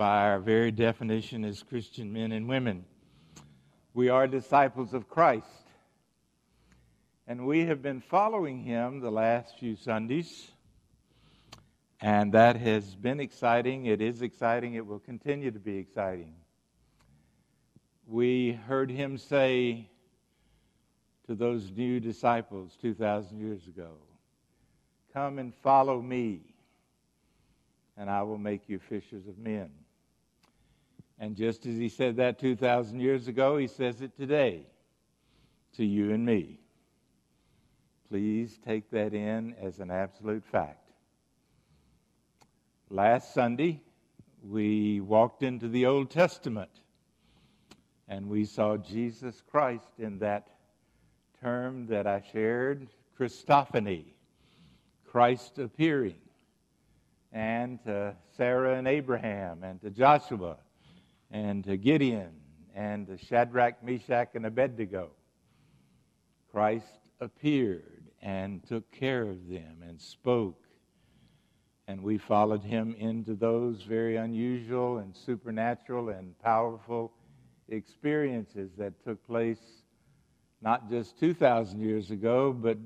by our very definition as Christian men and women. We are disciples of Christ. And we have been following him the last few Sundays. And that has been exciting. It is exciting. It will continue to be exciting. We heard him say to those new disciples 2,000 years ago Come and follow me, and I will make you fishers of men. And just as he said that 2,000 years ago, he says it today to you and me. Please take that in as an absolute fact. Last Sunday, we walked into the Old Testament and we saw Jesus Christ in that term that I shared, Christophany, Christ appearing, and to Sarah and Abraham, and to Joshua, and to Gideon, and to Shadrach, Meshach, and Abednego. Christ appeared and took care of them and spoke and we followed him into those very unusual and supernatural and powerful experiences that took place not just 2,000 years ago, but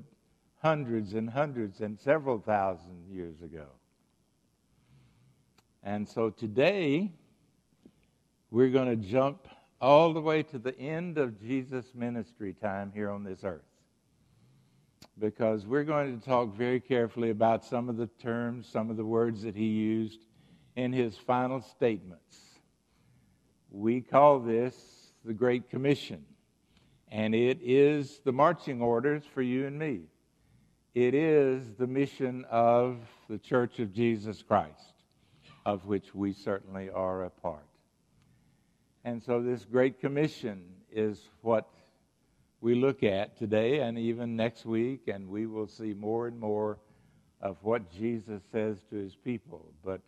hundreds and hundreds and several thousand years ago. And so today, we're going to jump all the way to the end of Jesus' ministry time here on this earth because we're going to talk very carefully about some of the terms, some of the words that he used in his final statements. We call this the Great Commission, and it is the marching orders for you and me. It is the mission of the Church of Jesus Christ, of which we certainly are a part. And so, this Great Commission is what we look at today and even next week, and we will see more and more of what Jesus says to his people. But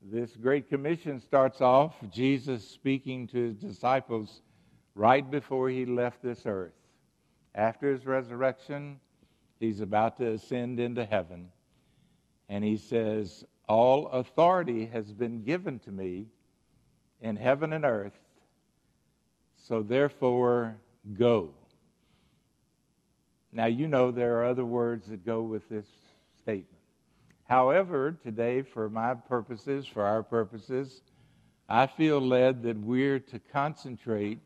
this Great Commission starts off Jesus speaking to his disciples right before he left this earth. After his resurrection, he's about to ascend into heaven, and he says, All authority has been given to me in heaven and earth, so therefore, go. Now, you know there are other words that go with this statement. However, today, for my purposes, for our purposes, I feel led that we're to concentrate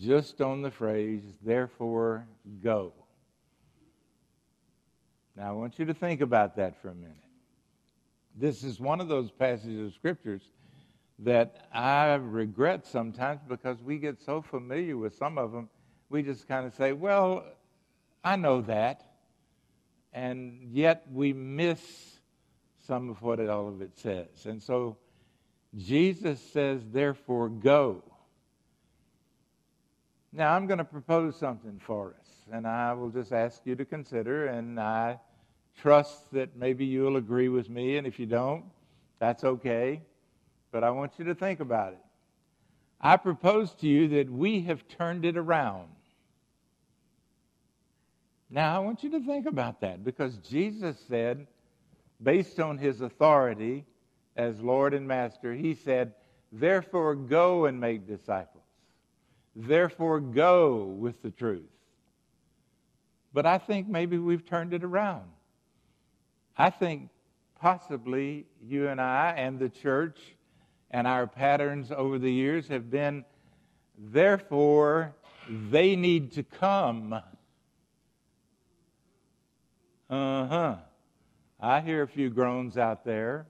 just on the phrase, therefore, go. Now, I want you to think about that for a minute. This is one of those passages of scriptures that I regret sometimes because we get so familiar with some of them, we just kind of say, well, I know that. And yet we miss some of what all of it says. And so Jesus says, therefore, go. Now, I'm going to propose something for us, and I will just ask you to consider, and I trust that maybe you'll agree with me, and if you don't, that's okay but I want you to think about it. I propose to you that we have turned it around. Now, I want you to think about that because Jesus said, based on his authority as Lord and Master, he said, Therefore, go and make disciples. Therefore, go with the truth. But I think maybe we've turned it around. I think possibly you and I and the church and our patterns over the years have been therefore, they need to come. Uh huh. I hear a few groans out there.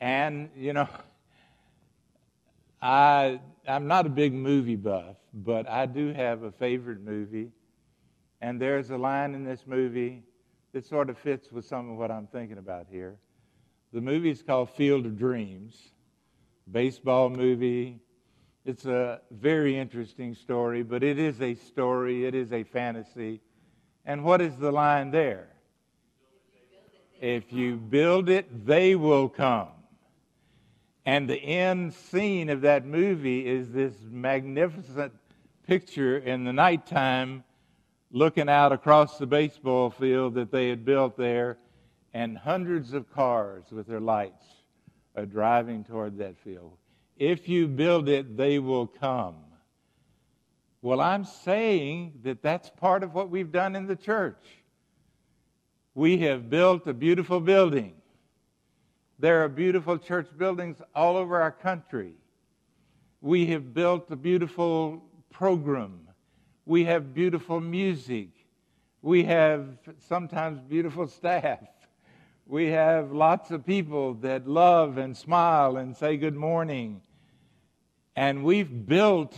And, you know, I, I'm not a big movie buff, but I do have a favorite movie. And there's a line in this movie that sort of fits with some of what I'm thinking about here. The movie is called Field of Dreams, baseball movie. It's a very interesting story, but it is a story, it is a fantasy. And what is the line there? If you build it, they will come. And the end scene of that movie is this magnificent picture in the nighttime looking out across the baseball field that they had built there and hundreds of cars with their lights are driving toward that field. If you build it, they will come. Well, I'm saying that that's part of what we've done in the church. We have built a beautiful building. There are beautiful church buildings all over our country. We have built a beautiful program. We have beautiful music. We have sometimes beautiful staff. We have lots of people that love and smile and say good morning. And we've built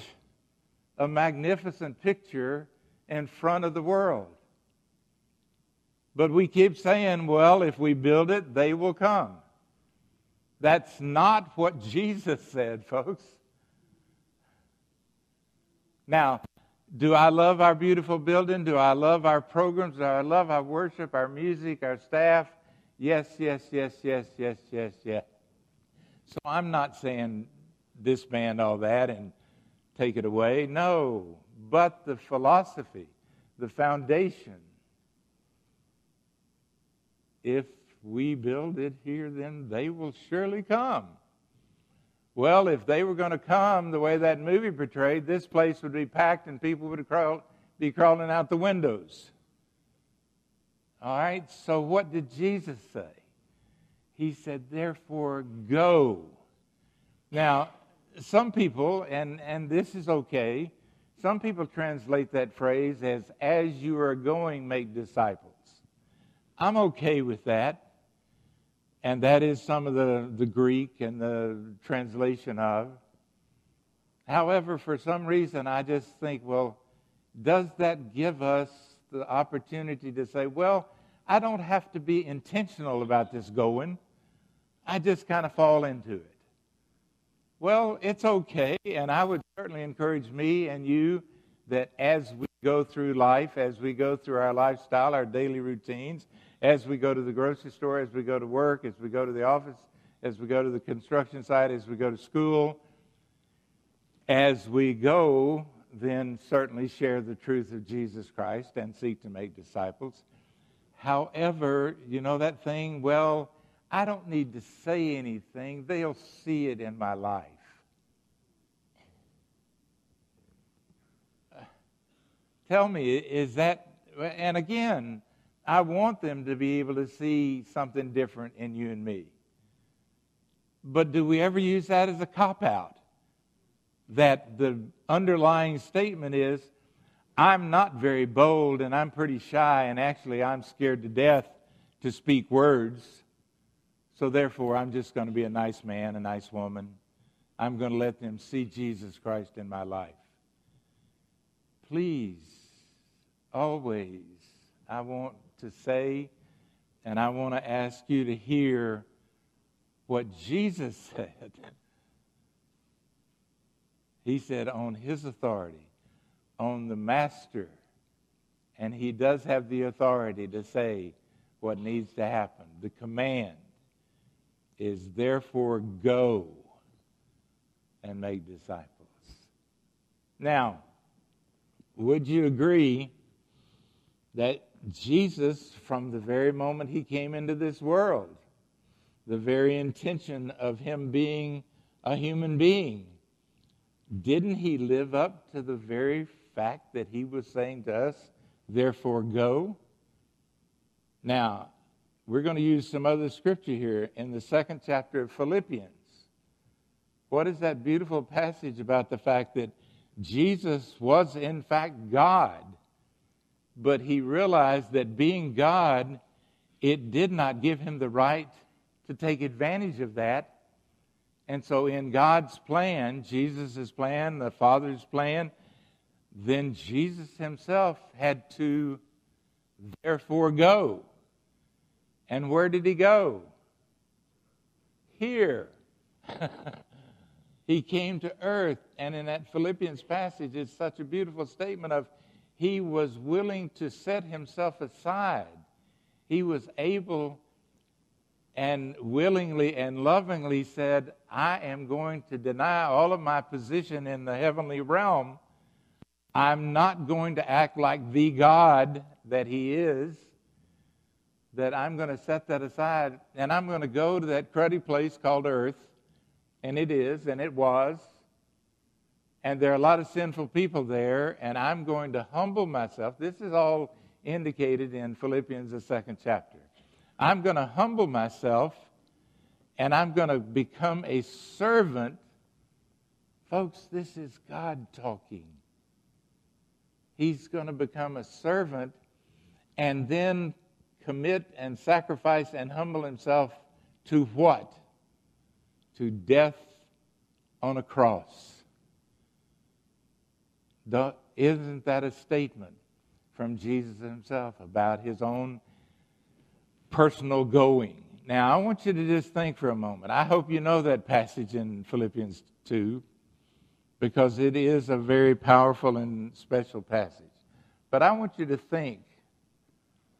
a magnificent picture in front of the world. But we keep saying, well, if we build it, they will come. That's not what Jesus said, folks. Now, do I love our beautiful building? Do I love our programs? Do I love our worship, our music, our staff? Yes, yes, yes, yes, yes, yes, yes. So I'm not saying disband all that and take it away. No, but the philosophy, the foundation. If we build it here, then they will surely come. Well, if they were going to come the way that movie portrayed, this place would be packed and people would crawl, be crawling out the windows. All right, so what did Jesus say? He said, therefore, go. Now, some people, and, and this is okay, some people translate that phrase as, as you are going, make disciples. I'm okay with that. And that is some of the, the Greek and the translation of. However, for some reason, I just think, well, does that give us the opportunity to say, well, I don't have to be intentional about this going. I just kind of fall into it. Well, it's okay, and I would certainly encourage me and you that as we go through life, as we go through our lifestyle, our daily routines, as we go to the grocery store, as we go to work, as we go to the office, as we go to the construction site, as we go to school, as we go, then certainly share the truth of Jesus Christ and seek to make disciples. However, you know that thing, well, I don't need to say anything, they'll see it in my life. Tell me, is that, and again, I want them to be able to see something different in you and me. But do we ever use that as a cop out? That the underlying statement is, I'm not very bold and I'm pretty shy, and actually I'm scared to death to speak words. So therefore, I'm just going to be a nice man, a nice woman. I'm going to let them see Jesus Christ in my life. Please, always, I want to say, and I want to ask you to hear what Jesus said. He said, on his authority, on the master, and he does have the authority to say what needs to happen. The command is therefore go and make disciples. Now, would you agree that Jesus, from the very moment he came into this world, the very intention of him being a human being, didn't he live up to the very fact that he was saying to us, therefore go? Now, we're going to use some other scripture here in the second chapter of Philippians. What is that beautiful passage about the fact that Jesus was, in fact, God? but he realized that being God, it did not give him the right to take advantage of that. And so, in God's plan, Jesus' plan, the Father's plan, then Jesus himself had to therefore go. And where did he go? Here. he came to earth. And in that Philippians passage, it's such a beautiful statement of he was willing to set himself aside. He was able and willingly and lovingly said, I am going to deny all of my position in the heavenly realm. I'm not going to act like the God that He is, that I'm going to set that aside and I'm going to go to that cruddy place called earth. And it is, and it was. And there are a lot of sinful people there, and I'm going to humble myself. This is all indicated in Philippians, the second chapter. I'm going to humble myself and I'm going to become a servant. Folks, this is God talking. He's going to become a servant and then commit and sacrifice and humble himself to what? To death on a cross. isn't that a statement from Jesus himself about his own personal going? Now, I want you to just think for a moment. I hope you know that passage in Philippians 2 because it is a very powerful and special passage. But I want you to think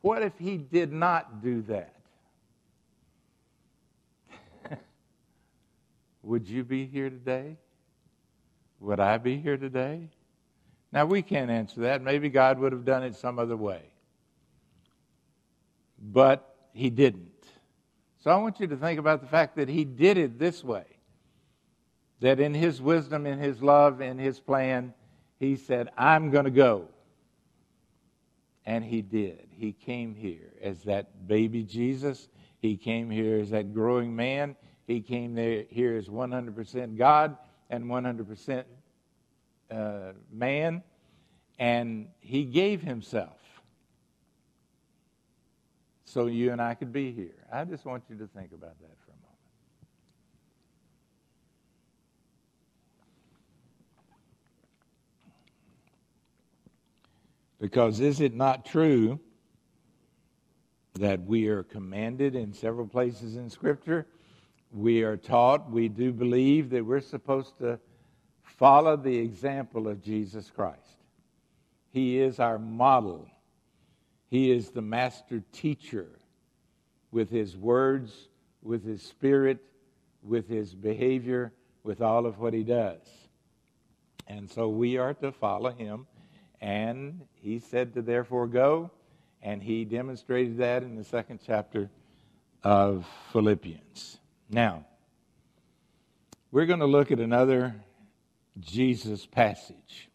what if he did not do that? Would you be here today? Would I be here today? Now, we can't answer that. Maybe God would have done it some other way. But he didn't. So I want you to think about the fact that he did it this way. That in his wisdom, in his love, in his plan, he said, I'm going to go. And he did. He came here as that baby Jesus. He came here as that growing man. He came there, here as 100% God and 100% uh, man. And he gave himself so you and I could be here. I just want you to think about that for a moment. Because is it not true that we are commanded in several places in Scripture? We are taught, we do believe that we're supposed to follow the example of Jesus Christ. He is our model he is the master teacher with his words, with his spirit, with his behavior, with all of what he does. And so we are to follow him. And he said to therefore go, and he demonstrated that in the second chapter of Philippians. Now, we're going to look at another Jesus passage.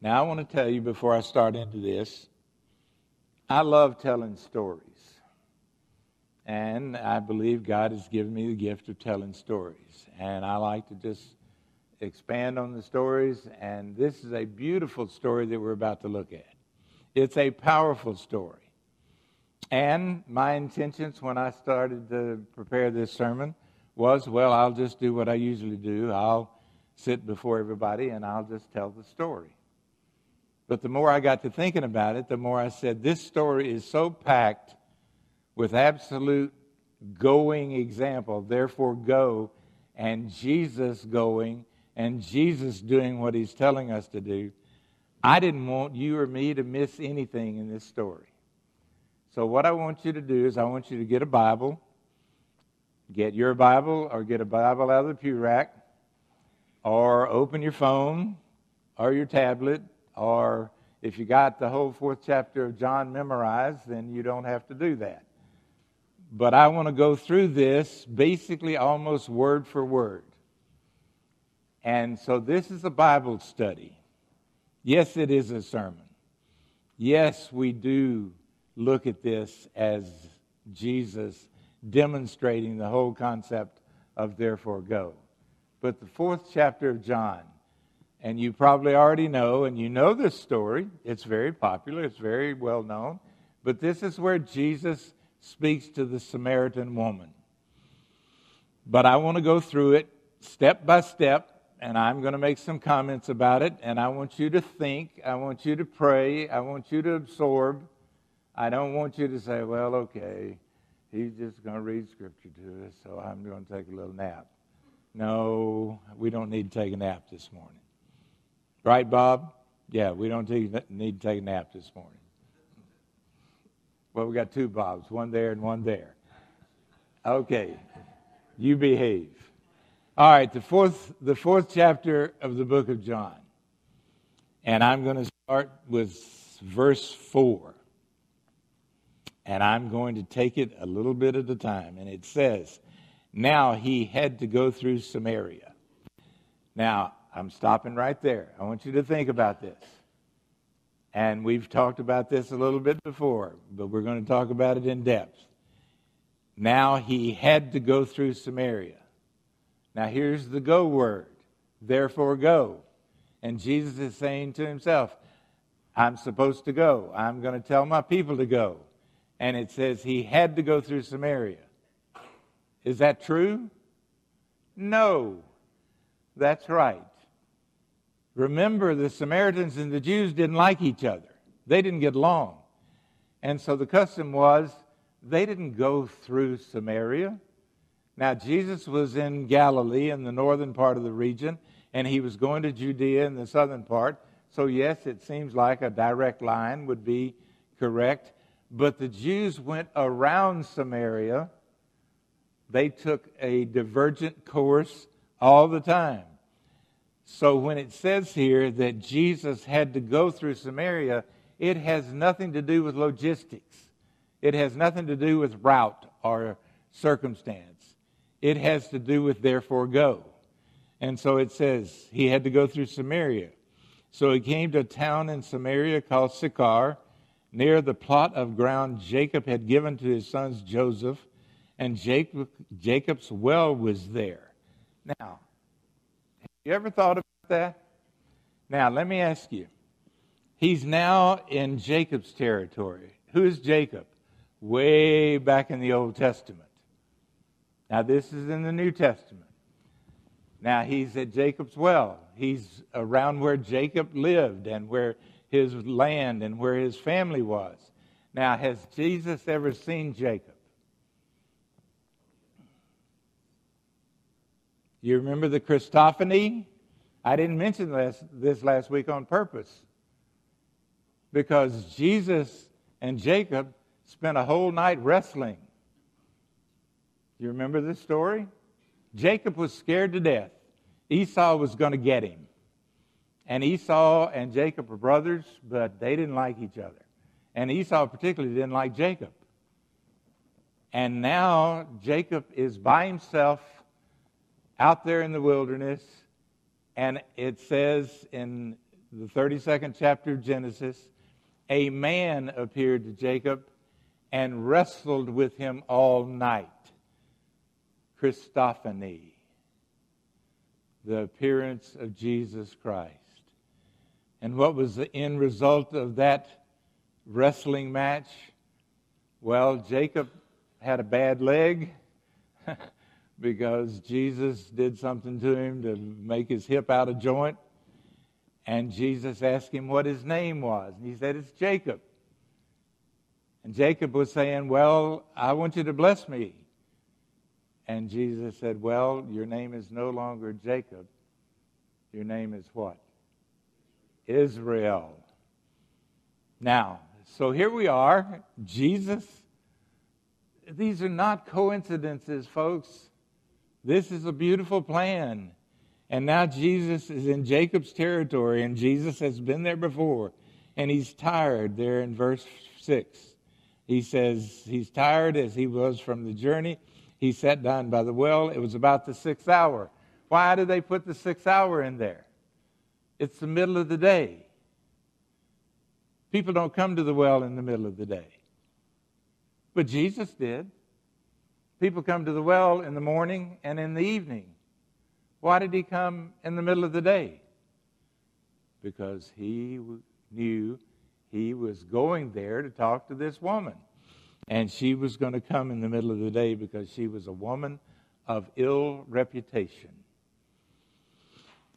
Now, I want to tell you before I start into this, I love telling stories. And I believe God has given me the gift of telling stories. And I like to just expand on the stories. And this is a beautiful story that we're about to look at. It's a powerful story. And my intentions when I started to prepare this sermon was well, I'll just do what I usually do. I'll sit before everybody and I'll just tell the story. But the more I got to thinking about it, the more I said, this story is so packed with absolute going example. Therefore, go and Jesus going and Jesus doing what he's telling us to do. I didn't want you or me to miss anything in this story. So, what I want you to do is, I want you to get a Bible, get your Bible, or get a Bible out of the pew rack, or open your phone or your tablet or if you got the whole fourth chapter of John memorized, then you don't have to do that. But I want to go through this basically almost word for word. And so this is a Bible study. Yes, it is a sermon. Yes, we do look at this as Jesus demonstrating the whole concept of therefore go. But the fourth chapter of John and you probably already know, and you know this story. It's very popular, it's very well known. But this is where Jesus speaks to the Samaritan woman. But I want to go through it step by step, and I'm going to make some comments about it. And I want you to think, I want you to pray, I want you to absorb. I don't want you to say, well, okay, he's just going to read scripture to us, so I'm going to take a little nap. No, we don't need to take a nap this morning. Right, Bob? Yeah, we don't need to take a nap this morning. Well, we got two Bobs, one there and one there. Okay, you behave. All right, the fourth, the fourth chapter of the book of John. And I'm going to start with verse 4. And I'm going to take it a little bit at a time. And it says, Now he had to go through Samaria. Now, I'm stopping right there. I want you to think about this. And we've talked about this a little bit before, but we're going to talk about it in depth. Now he had to go through Samaria. Now here's the go word. Therefore go. And Jesus is saying to himself, I'm supposed to go. I'm going to tell my people to go. And it says he had to go through Samaria. Is that true? No. That's right. Remember, the Samaritans and the Jews didn't like each other, they didn't get along. And so the custom was they didn't go through Samaria. Now, Jesus was in Galilee in the northern part of the region, and he was going to Judea in the southern part. So, yes, it seems like a direct line would be correct. But the Jews went around Samaria. They took a divergent course all the time. So, when it says here that Jesus had to go through Samaria, it has nothing to do with logistics. It has nothing to do with route or circumstance. It has to do with therefore go. And so it says he had to go through Samaria. So he came to a town in Samaria called Sychar, near the plot of ground Jacob had given to his sons Joseph, and Jacob, Jacob's well was there. Now, have you ever thought about that? Now, let me ask you. He's now in Jacob's territory. Who is Jacob? way back in the Old Testament. Now, this is in the New Testament. Now, he's at Jacob's well. He's around where Jacob lived and where his land and where his family was. Now, has Jesus ever seen Jacob? You remember the Christophany? I didn't mention this, this last week on purpose because Jesus and Jacob spent a whole night wrestling. You remember this story? Jacob was scared to death. Esau was going to get him. And Esau and Jacob were brothers, but they didn't like each other. And Esau particularly didn't like Jacob. And now Jacob is by himself out there in the wilderness. And it says in the 32nd chapter of Genesis, a man appeared to Jacob and wrestled with him all night. Christophany, the appearance of Jesus Christ. And what was the end result of that wrestling match? Well, Jacob had a bad leg because Jesus did something to him to make his hip out of joint. And Jesus asked him what his name was. And he said, It's Jacob. And Jacob was saying, Well, I want you to bless me. And Jesus said, Well, your name is no longer Jacob. Your name is what? Israel. Now, so here we are. Jesus. These are not coincidences, folks. This is a beautiful plan. And now Jesus is in Jacob's territory, and Jesus has been there before, and he's tired there in verse 6. He says he's tired as he was from the journey. He sat down by the well. It was about the sixth hour. Why do they put the sixth hour in there? It's the middle of the day. People don't come to the well in the middle of the day. But Jesus did. People come to the well in the morning and in the evening. Why did he come in the middle of the day? Because he knew he was going there to talk to this woman. And she was going to come in the middle of the day because she was a woman of ill reputation.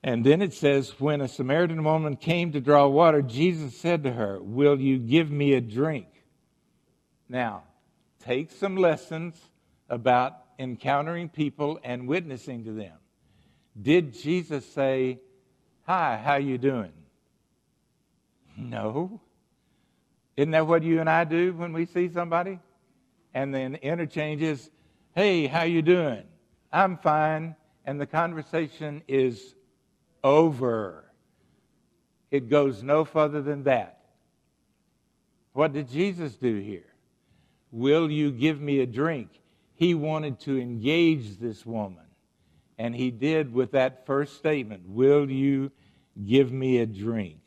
And then it says, when a Samaritan woman came to draw water, Jesus said to her, Will you give me a drink? Now, take some lessons about encountering people and witnessing to them. Did Jesus say, Hi, how you doing? No. Isn't that what you and I do when we see somebody? And then interchanges, hey, how you doing? I'm fine. And the conversation is over. It goes no further than that. What did Jesus do here? Will you give me a drink? He wanted to engage this woman. And he did with that first statement Will you give me a drink?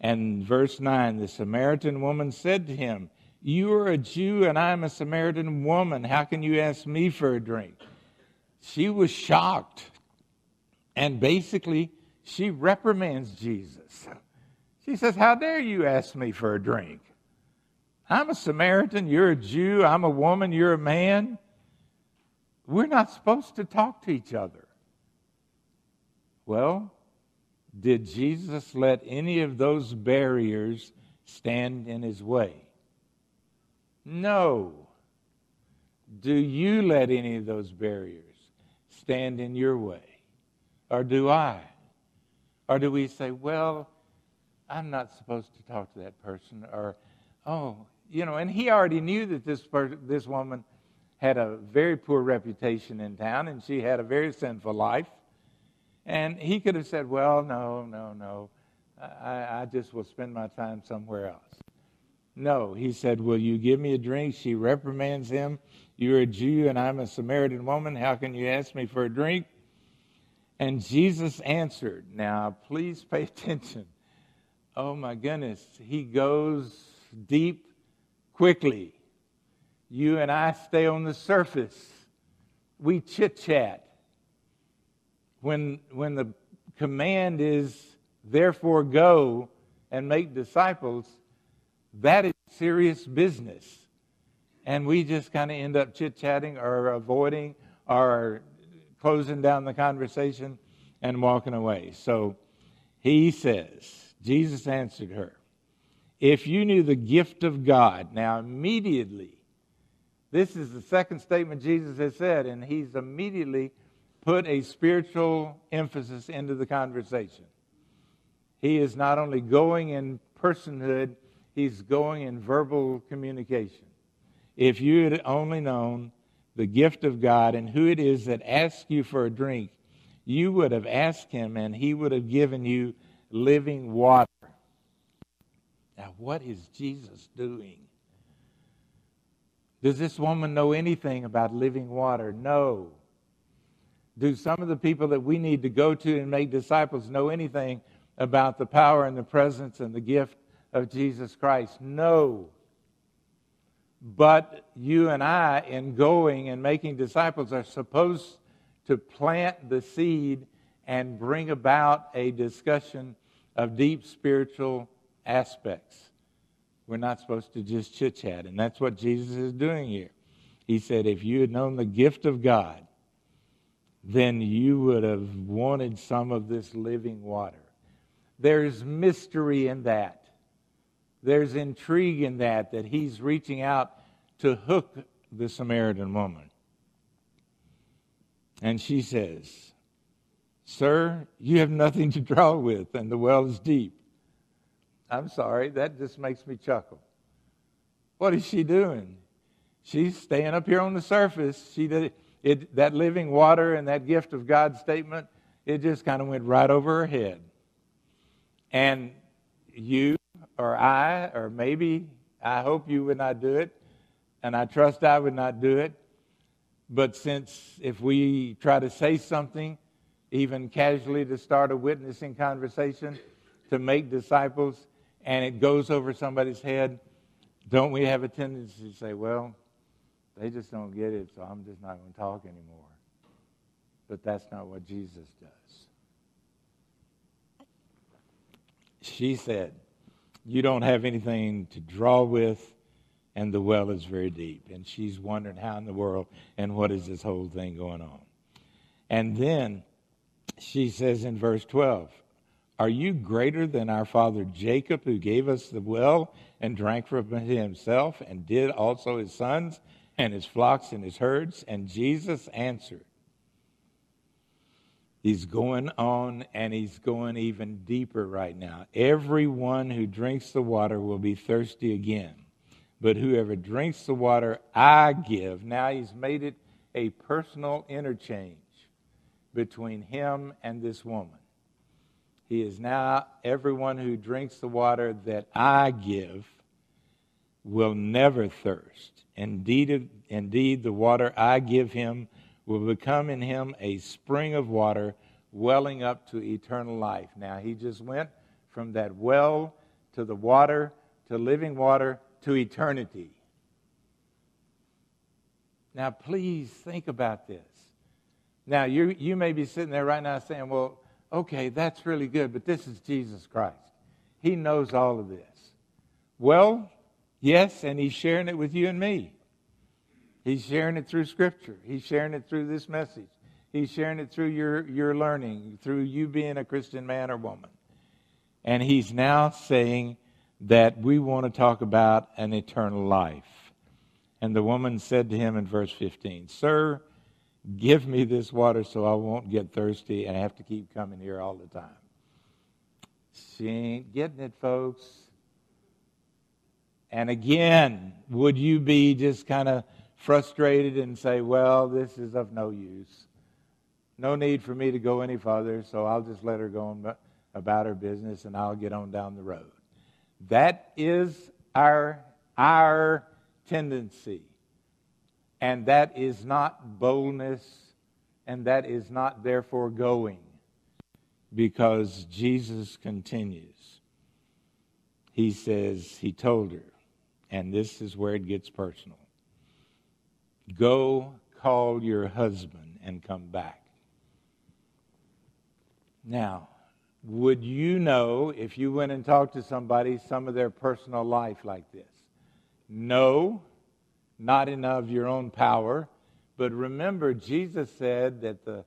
And verse 9 the Samaritan woman said to him, You are a Jew and I'm a Samaritan woman. How can you ask me for a drink? She was shocked. And basically, she reprimands Jesus. She says, How dare you ask me for a drink? I'm a Samaritan, you're a Jew, I'm a woman, you're a man. We're not supposed to talk to each other. Well, did Jesus let any of those barriers stand in his way? No. Do you let any of those barriers stand in your way? Or do I? Or do we say, well, I'm not supposed to talk to that person? Or, oh, you know, and he already knew that this, this woman had a very poor reputation in town and she had a very sinful life. And he could have said, Well, no, no, no. I, I just will spend my time somewhere else. No, he said, Will you give me a drink? She reprimands him. You're a Jew and I'm a Samaritan woman. How can you ask me for a drink? And Jesus answered. Now, please pay attention. Oh my goodness. He goes deep quickly. You and I stay on the surface. We chit chat when, when the command is, therefore go and make disciples, that is serious business. And we just kind of end up chit chatting or avoiding or closing down the conversation and walking away. So he says, Jesus answered her, If you knew the gift of God, now immediately, this is the second statement Jesus has said, and he's immediately put a spiritual emphasis into the conversation. He is not only going in personhood, he's going in verbal communication. If you had only known the gift of God and who it is that asks you for a drink, you would have asked him and he would have given you living water. Now, what is Jesus doing? Does this woman know anything about living water? No. Do some of the people that we need to go to and make disciples know anything about the power and the presence and the gift of Jesus Christ? No. But you and I, in going and making disciples, are supposed to plant the seed and bring about a discussion of deep spiritual aspects. We're not supposed to just chit chat, and that's what Jesus is doing here. He said, If you had known the gift of God, then you would have wanted some of this living water. There's mystery in that. There's intrigue in that, that he's reaching out to hook the Samaritan woman. And she says, Sir, you have nothing to draw with, and the well is deep. I'm sorry, that just makes me chuckle. What is she doing? She's staying up here on the surface. She did, it, that living water and that gift of God statement, it just kind of went right over her head. And you or I, or maybe I hope you would not do it, and I trust I would not do it. But since if we try to say something, even casually to start a witnessing conversation, to make disciples, and it goes over somebody's head, don't we have a tendency to say, well, they just don't get it, so I'm just not going to talk anymore. But that's not what Jesus does. She said, You don't have anything to draw with, and the well is very deep. And she's wondering how in the world and what is this whole thing going on. And then she says in verse 12, Are you greater than our father Jacob, who gave us the well and drank from it himself, and did also his sons and his flocks and his herds? And Jesus answered. He's going on and he's going even deeper right now. Everyone who drinks the water will be thirsty again. But whoever drinks the water I give, now he's made it a personal interchange between him and this woman. He is now everyone who drinks the water that I give will never thirst. Indeed, indeed, the water I give him will become in him a spring of water welling up to eternal life. Now, he just went from that well to the water to living water to eternity. Now, please think about this. Now, you, you may be sitting there right now saying, well, okay, that's really good, but this is Jesus Christ. He knows all of this. Well, yes, and He's sharing it with you and me. He's sharing it through Scripture, He's sharing it through this message. He's sharing it through your, your learning, through you being a Christian man or woman. And he's now saying that we want to talk about an eternal life. And the woman said to him in verse 15, Sir, give me this water so I won't get thirsty and I have to keep coming here all the time. She ain't getting it, folks. And again, would you be just kind of frustrated and say, Well, this is of no use? no need for me to go any farther, so I'll just let her go on about her business and I'll get on down the road. That is our, our tendency. And that is not boldness, and that is not therefore going, because Jesus continues. He says, He told her, and this is where it gets personal go call your husband and come back. Now, would you know if you went and talked to somebody some of their personal life like this? No, not in of your own power. But remember, Jesus said that the,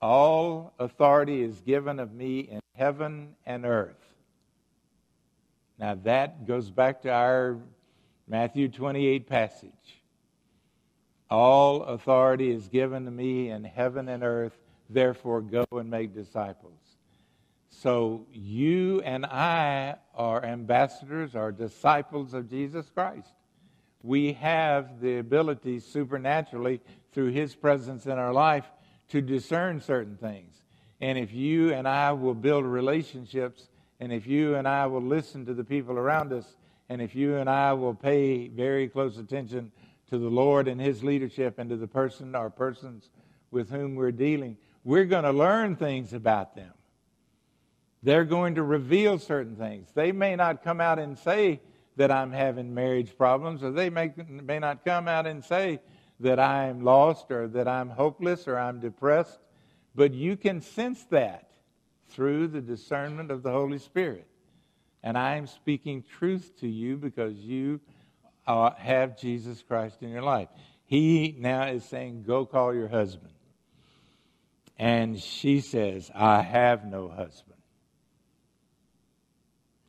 all authority is given of me in heaven and earth. Now that goes back to our Matthew 28 passage. All authority is given to me in heaven and earth. Therefore, go and make disciples. So you and I are ambassadors, are disciples of Jesus Christ. We have the ability supernaturally through his presence in our life to discern certain things. And if you and I will build relationships, and if you and I will listen to the people around us, and if you and I will pay very close attention to the Lord and his leadership and to the person or persons with whom we're dealing, we're going to learn things about them. They're going to reveal certain things. They may not come out and say that I'm having marriage problems, or they may, may not come out and say that I'm lost, or that I'm hopeless, or I'm depressed, but you can sense that through the discernment of the Holy Spirit. And I am speaking truth to you because you uh, have Jesus Christ in your life. He now is saying, Go call your husband. And she says, I have no husband.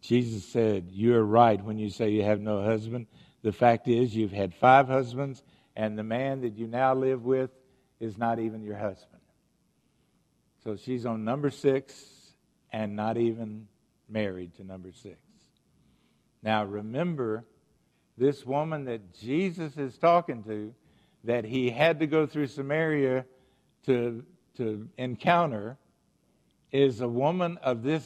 Jesus said, You're right when you say you have no husband. The fact is, you've had five husbands, and the man that you now live with is not even your husband. So she's on number six and not even married to number six. Now remember, this woman that Jesus is talking to, that he had to go through Samaria to to encounter is a woman of this